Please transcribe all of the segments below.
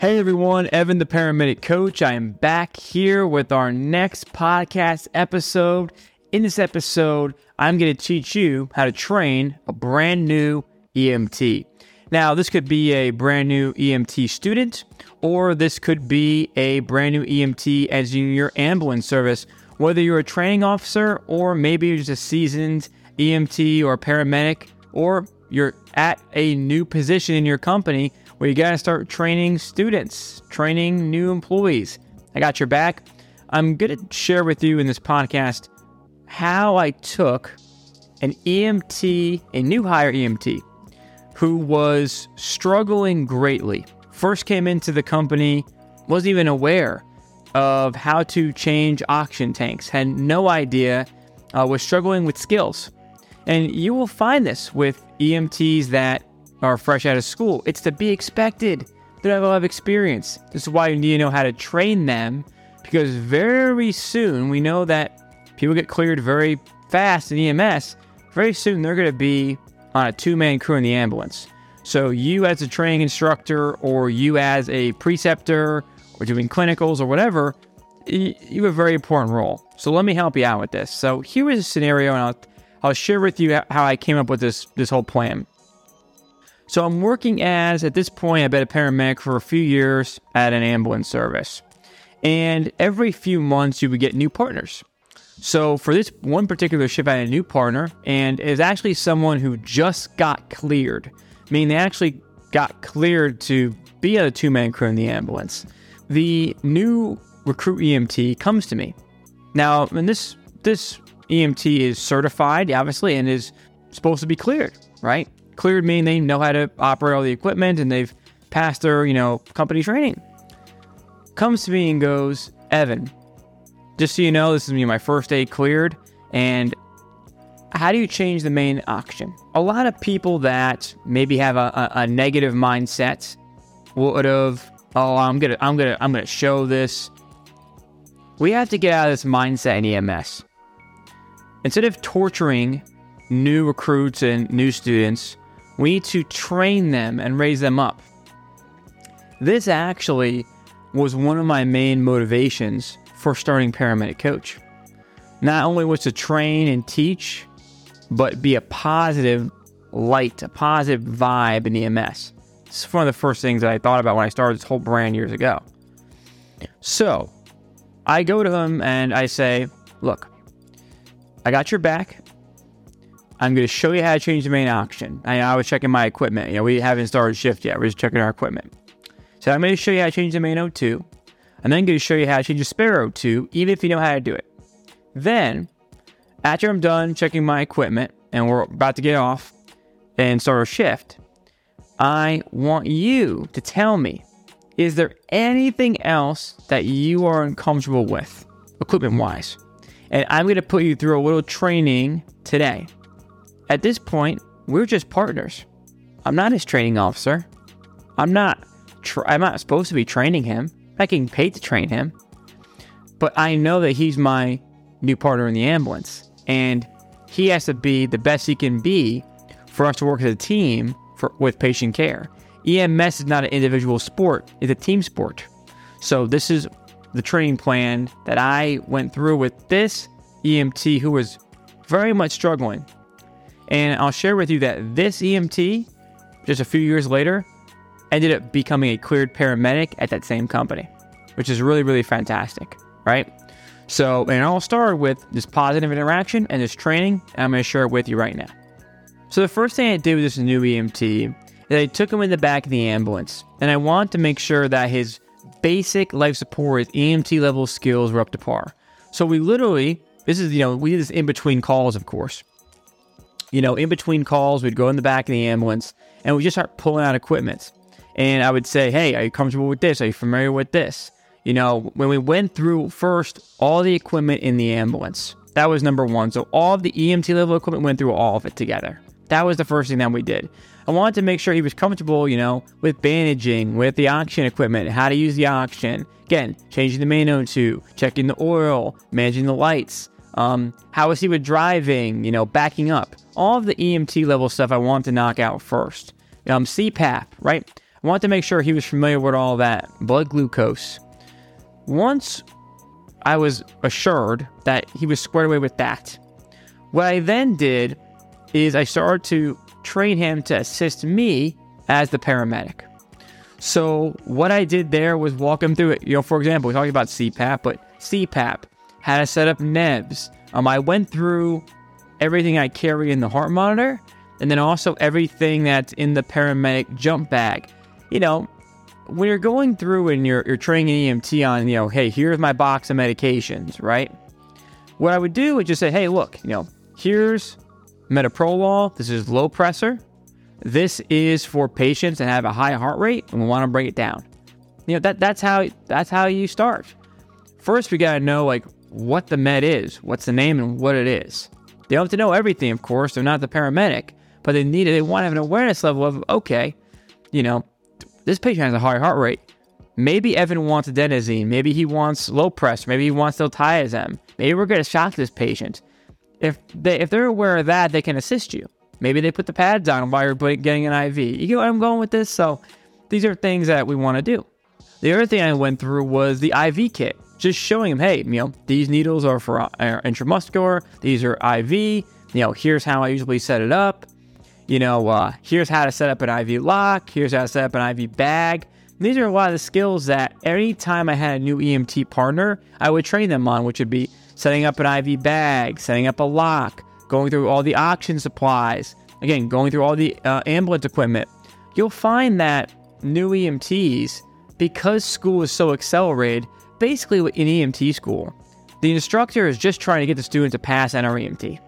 Hey everyone, Evan the paramedic coach. I am back here with our next podcast episode. In this episode, I'm going to teach you how to train a brand new EMT. Now, this could be a brand new EMT student, or this could be a brand new EMT as in your ambulance service. Whether you're a training officer, or maybe you're just a seasoned EMT or paramedic, or you're at a new position in your company where you got to start training students, training new employees. I got your back. I'm going to share with you in this podcast how I took an EMT, a new hire EMT, who was struggling greatly. First came into the company, wasn't even aware of how to change oxygen tanks, had no idea, uh, was struggling with skills. And you will find this with EMTs that are fresh out of school. It's to be expected. They don't have a lot of experience. This is why you need to know how to train them because very soon we know that people get cleared very fast in EMS. Very soon they're going to be on a two man crew in the ambulance. So, you as a training instructor or you as a preceptor or doing clinicals or whatever, you have a very important role. So, let me help you out with this. So, here is a scenario, and I'll, I'll share with you how I came up with this, this whole plan. So I'm working as, at this point, I've been a paramedic for a few years at an ambulance service. And every few months, you would get new partners. So for this one particular shift, I had a new partner, and it's actually someone who just got cleared, I mean, they actually got cleared to be a two man crew in the ambulance. The new recruit EMT comes to me. Now, and this this EMT is certified, obviously, and is supposed to be cleared, right? Cleared meaning they know how to operate all the equipment and they've passed their, you know, company training. Comes to me and goes, Evan, just so you know, this is me my first day cleared, and how do you change the main oxygen? A lot of people that maybe have a, a, a negative mindset would have, oh, I'm gonna, I'm gonna, I'm gonna show this. We have to get out of this mindset in EMS. Instead of torturing new recruits and new students, we need to train them and raise them up. This actually was one of my main motivations for starting Paramedic Coach. Not only was to train and teach, but be a positive light, a positive vibe in EMS. This is one of the first things that I thought about when I started this whole brand years ago. So I go to him and I say, Look, I got your back. I'm going to show you how to change the main oxygen. I, I was checking my equipment. You know, we haven't started shift yet. We're just checking our equipment. So I'm going to show you how to change the main O2. I'm then going to show you how to change the spare O2, even if you know how to do it. Then, after I'm done checking my equipment and we're about to get off and start our shift, I want you to tell me is there anything else that you are uncomfortable with, equipment wise? And I'm going to put you through a little training today. At this point, we're just partners. I'm not his training officer. I'm not. Tra- I'm not supposed to be training him. I'm not getting paid to train him. But I know that he's my new partner in the ambulance, and he has to be the best he can be for us to work as a team for, with patient care. EMS is not an individual sport; it's a team sport. So this is the training plan that I went through with this EMT who was very much struggling and I'll share with you that this EMT, just a few years later, ended up becoming a cleared paramedic at that same company, which is really, really fantastic, right? So, and I'll start with this positive interaction and this training, and I'm going to share it with you right now. So, the first thing I did with this new EMT is I took him in the back of the ambulance, and I wanted to make sure that his basic life support, his EMT level skills were up to par. So, we literally, this is, you know, we did this in between calls, of course you know, in between calls, we'd go in the back of the ambulance and we just start pulling out equipment. And I would say, Hey, are you comfortable with this? Are you familiar with this? You know, when we went through first all the equipment in the ambulance, that was number one. So all of the EMT level equipment went through all of it together. That was the first thing that we did. I wanted to make sure he was comfortable, you know, with bandaging, with the oxygen equipment, how to use the oxygen. Again, changing the main O2, checking the oil, managing the lights, um, how is he with driving? You know, backing up. All of the EMT level stuff I want to knock out first. Um, CPAP, right? I want to make sure he was familiar with all that blood glucose. Once I was assured that he was squared away with that, what I then did is I started to train him to assist me as the paramedic. So what I did there was walk him through it. You know, for example, we're talking about CPAP, but CPAP, how to set up NEBS. Um, I went through everything I carry in the heart monitor, and then also everything that's in the paramedic jump bag. You know, when you're going through and you're, you're training EMT on, you know, hey, here's my box of medications, right? What I would do is just say, hey, look, you know, here's metoprolol. This is Lopressor. This is for patients that have a high heart rate and we want to bring it down. You know, that that's how that's how you start. First, we got to know like what the med is, what's the name and what it is. They don't have to know everything, of course. They're not the paramedic, but they need it. They want to have an awareness level of okay, you know, this patient has a high heart rate. Maybe Evan wants adenosine. Maybe he wants Lopressor. Maybe he wants diltiazem. Maybe we're going to shock this patient. If they if they're aware of that, they can assist you. Maybe they put the pads on while you're getting an IV. You get where I'm going with this? So these are things that we want to do. The other thing I went through was the IV kit, just showing them, hey, you know, these needles are for uh, intramuscular, these are IV. You know, here's how I usually set it up. You know, uh, here's how to set up an IV lock. Here's how to set up an IV bag. These are a lot of the skills that anytime I had a new EMT partner, I would train them on, which would be setting up an IV bag, setting up a lock, going through all the oxygen supplies, again, going through all the uh, ambulance equipment, you'll find that new EMTs, because school is so accelerated, basically in EMT school, the instructor is just trying to get the student to pass NREMT.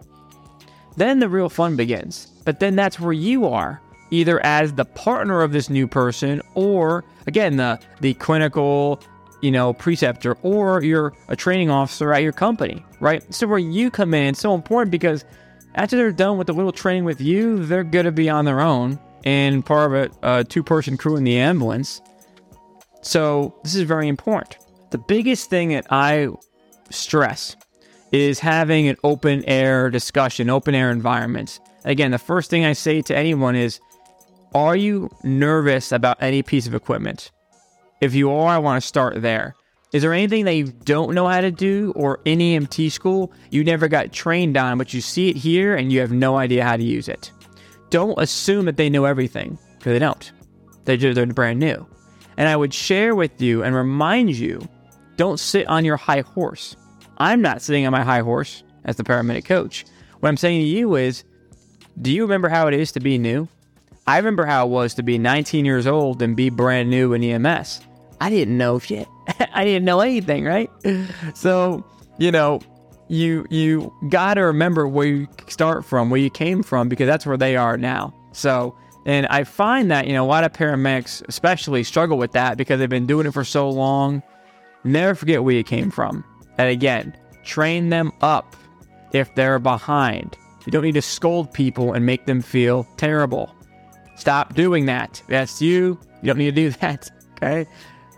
Then the real fun begins. But then that's where you are, either as the partner of this new person or again the the clinical you know, preceptor or you're a training officer at your company, right? So where you come in, it's so important because after they're done with a little training with you, they're going to be on their own and part of a, a two person crew in the ambulance. So this is very important. The biggest thing that I stress is having an open air discussion, open air environment. Again, the first thing I say to anyone is, are you nervous about any piece of equipment? If you are, I want to start there. Is there anything that you don't know how to do or in EMT school you never got trained on, but you see it here and you have no idea how to use it? Don't assume that they know everything, because they don't. They're, they're brand new. And I would share with you and remind you don't sit on your high horse. I'm not sitting on my high horse as the paramedic coach. What I'm saying to you is do you remember how it is to be new? I remember how it was to be 19 years old and be brand new in EMS. I didn't know shit. I didn't know anything, right? So, you know, you you got to remember where you start from, where you came from because that's where they are now. So, and I find that, you know, a lot of paramedics especially struggle with that because they've been doing it for so long. Never forget where you came from. And again, train them up if they're behind. You don't need to scold people and make them feel terrible. Stop doing that. That's you. You don't need to do that. Okay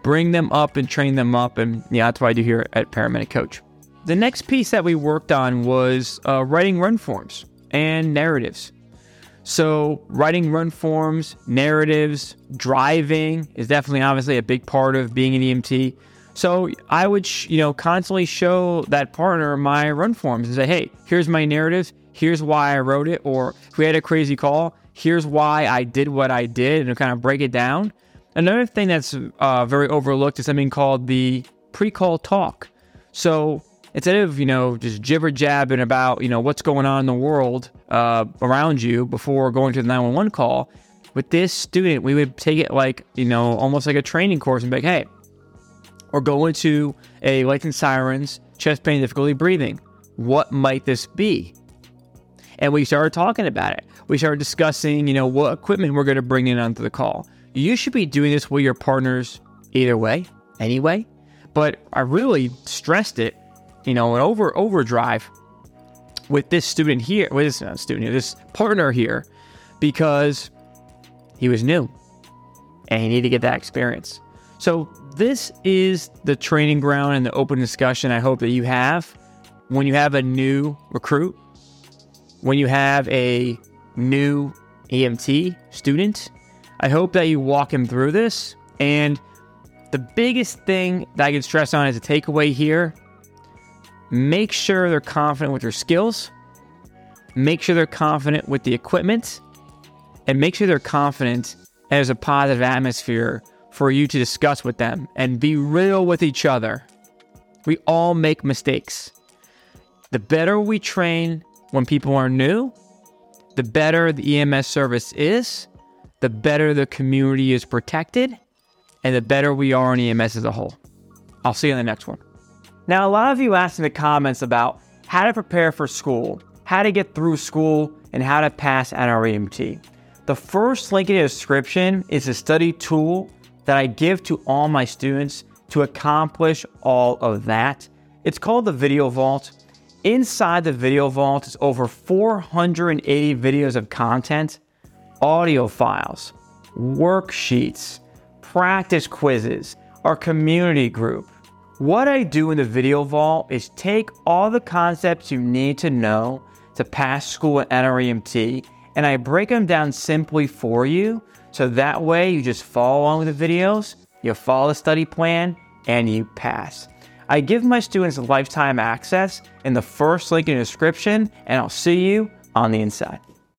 bring them up and train them up. And yeah, that's what I do here at Paramedic Coach. The next piece that we worked on was uh, writing run forms and narratives. So, writing run forms, narratives, driving is definitely obviously a big part of being an EMT. So, I would, sh- you know, constantly show that partner my run forms and say, hey, here's my narrative. Here's why I wrote it. Or if we had a crazy call, here's why I did what I did and kind of break it down. Another thing that's uh, very overlooked is something called the pre-call talk. So instead of you know just jibber jabbing about you know what's going on in the world uh, around you before going to the 911 call, with this student we would take it like you know almost like a training course and be like, hey, or go into a lights and sirens, chest pain, difficulty breathing. What might this be? And we started talking about it. We started discussing, you know, what equipment we're going to bring in onto the call you should be doing this with your partners either way, anyway. But I really stressed it, you know, an over overdrive with this student here, with this uh, student here, this partner here, because he was new and he needed to get that experience. So this is the training ground and the open discussion I hope that you have when you have a new recruit, when you have a new EMT student I hope that you walk him through this. And the biggest thing that I can stress on as a takeaway here make sure they're confident with their skills, make sure they're confident with the equipment, and make sure they're confident there's a positive atmosphere for you to discuss with them and be real with each other. We all make mistakes. The better we train when people are new, the better the EMS service is, the better the community is protected, and the better we are on EMS as a whole. I'll see you in the next one. Now, a lot of you asked in the comments about how to prepare for school, how to get through school, and how to pass NREMT. The first link in the description is a study tool that I give to all my students to accomplish all of that. It's called the Video Vault. Inside the Video Vault is over 480 videos of content, audio files, worksheets, practice quizzes, our community group. What I do in the Video Vault is take all the concepts you need to know to pass school at NREMT and I break them down simply for you so that way you just follow along with the videos, you follow the study plan, and you pass. I give my students lifetime access in the first link in the description, and I'll see you on the inside.